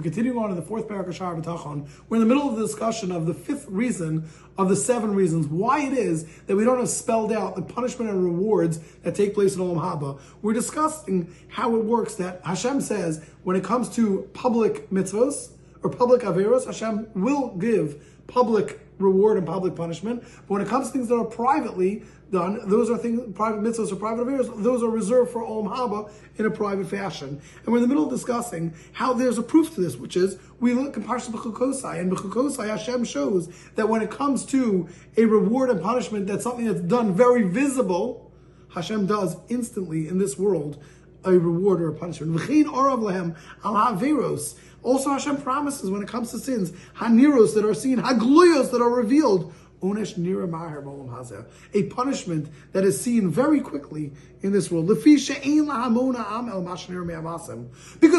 We're continuing on in the fourth parak of Bitachon. We're in the middle of the discussion of the fifth reason of the seven reasons why it is that we don't have spelled out the punishment and rewards that take place in Olam Haba. We're discussing how it works that Hashem says when it comes to public mitzvos or public averos, Hashem will give public reward and public punishment. But when it comes to things that are privately done, those are things, private mitzvahs or private affairs, those are reserved for Olam Haba in a private fashion. And we're in the middle of discussing how there's a proof to this, which is we look in Parshat B'chukosai, and B'chukosai Hashem shows that when it comes to a reward and punishment, that's something that's done very visible, Hashem does instantly in this world a reward or a punishment. Lehem al. Also, Hashem promises when it comes to sins, haniros that are seen, hagluyos that are revealed, onesh nira maher hazeh, a punishment that is seen very quickly in this world. Because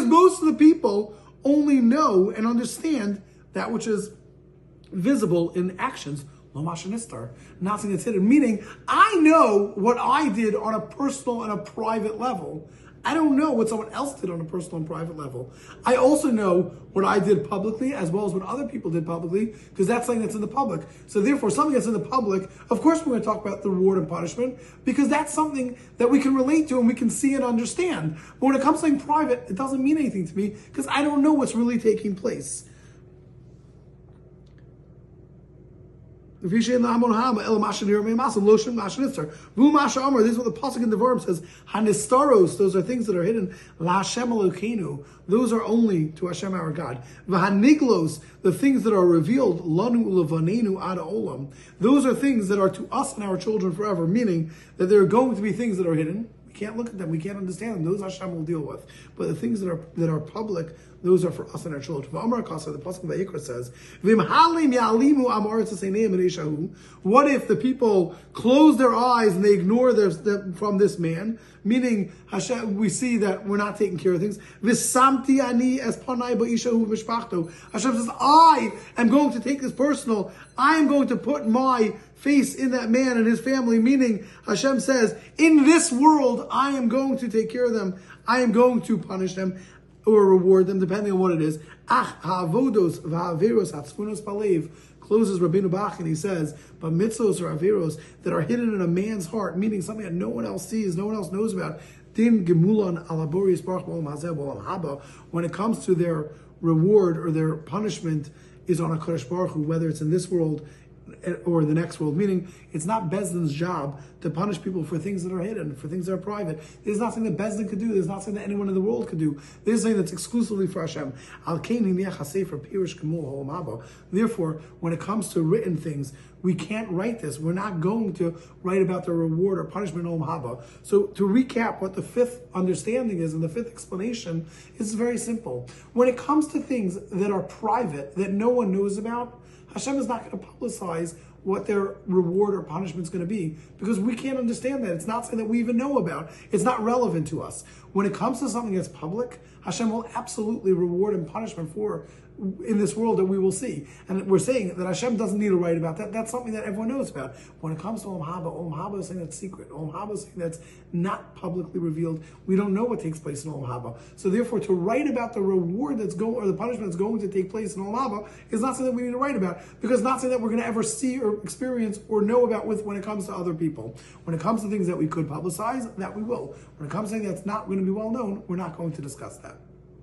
most of the people only know and understand that which is visible in actions. Lo mashanistar, nothing that's hidden. Meaning, I know what I did on a personal and a private level. I don't know what someone else did on a personal and private level. I also know what I did publicly as well as what other people did publicly because that's something that's in the public. So therefore, something that's in the public, of course, we're going to talk about the reward and punishment because that's something that we can relate to and we can see and understand. But when it comes to something private, it doesn't mean anything to me because I don't know what's really taking place. This is what the pasuk in the verb says. Hanistaros, those are things that are hidden. La Hashem Elokeinu, those are only to Hashem our God. V'haniglos, the things that are revealed. Lanu levanenu ad olam, those are things that are to us and our children forever. Meaning that there are going to be things that are hidden. We can't look at them. We can't understand them. Those Hashem will deal with. But the things that are that are public, those are for us and our children. Amar Kasa, the Pasuk Vayikra says, What if the people close their eyes and they ignore their, from this man? Meaning, Hashem, we see that we're not taking care of things. Ani. Hashem says, I am going to take this personal. I am going to put my face in that man and his family. Meaning, Hashem says, in this world, I am going to take care of them. I am going to punish them or reward them, depending on what it is. Ach ha'avodos v'ha'averos ha'tzfunos palev closes Rabbeinu Bach and he says, but mitzvos or averos that are hidden in a man's heart, meaning something that no one else sees, no one else knows about. Din gemulon alaboris baruch haba. When it comes to their reward or their punishment, is on a Kodesh Baruch Hu, whether it's in this world or the next world. Meaning, it's not Beis Din's job to punish people for things that are hidden, for things that are private. There's nothing that Beis Din could do. There's nothing that anyone in the world could do. There's something that's exclusively for Hashem. Therefore, when it comes to written things, we can't write this. We're not going to write about the reward or punishment Olam Haba. So to recap what the fifth understanding is and the fifth explanation is very simple. When it comes to things that are private, that no one knows about, Hashem is not going to publicize what their reward or punishment is going to be because we can't understand that. It's not something that we even know about. It's not relevant to us. When it comes to something that's public, Hashem will absolutely reward and punishment for in this world that we will see. And we're saying that Hashem doesn't need to write about that. That's something that everyone knows about. When it comes to Olam Haba, Olam Haba is something that's secret. Olam Haba is something that's not publicly revealed. We don't know what takes place in Olam Haba. So therefore, to write about the reward that's going, or the punishment that's going to take place in Olam Haba is not something we need to write about because not something that we're going to ever see or experience or know about with when it comes to other people. When it comes to things that we could publicize, that we will. When it comes to something that's not going to be well known, we're not going to discuss that.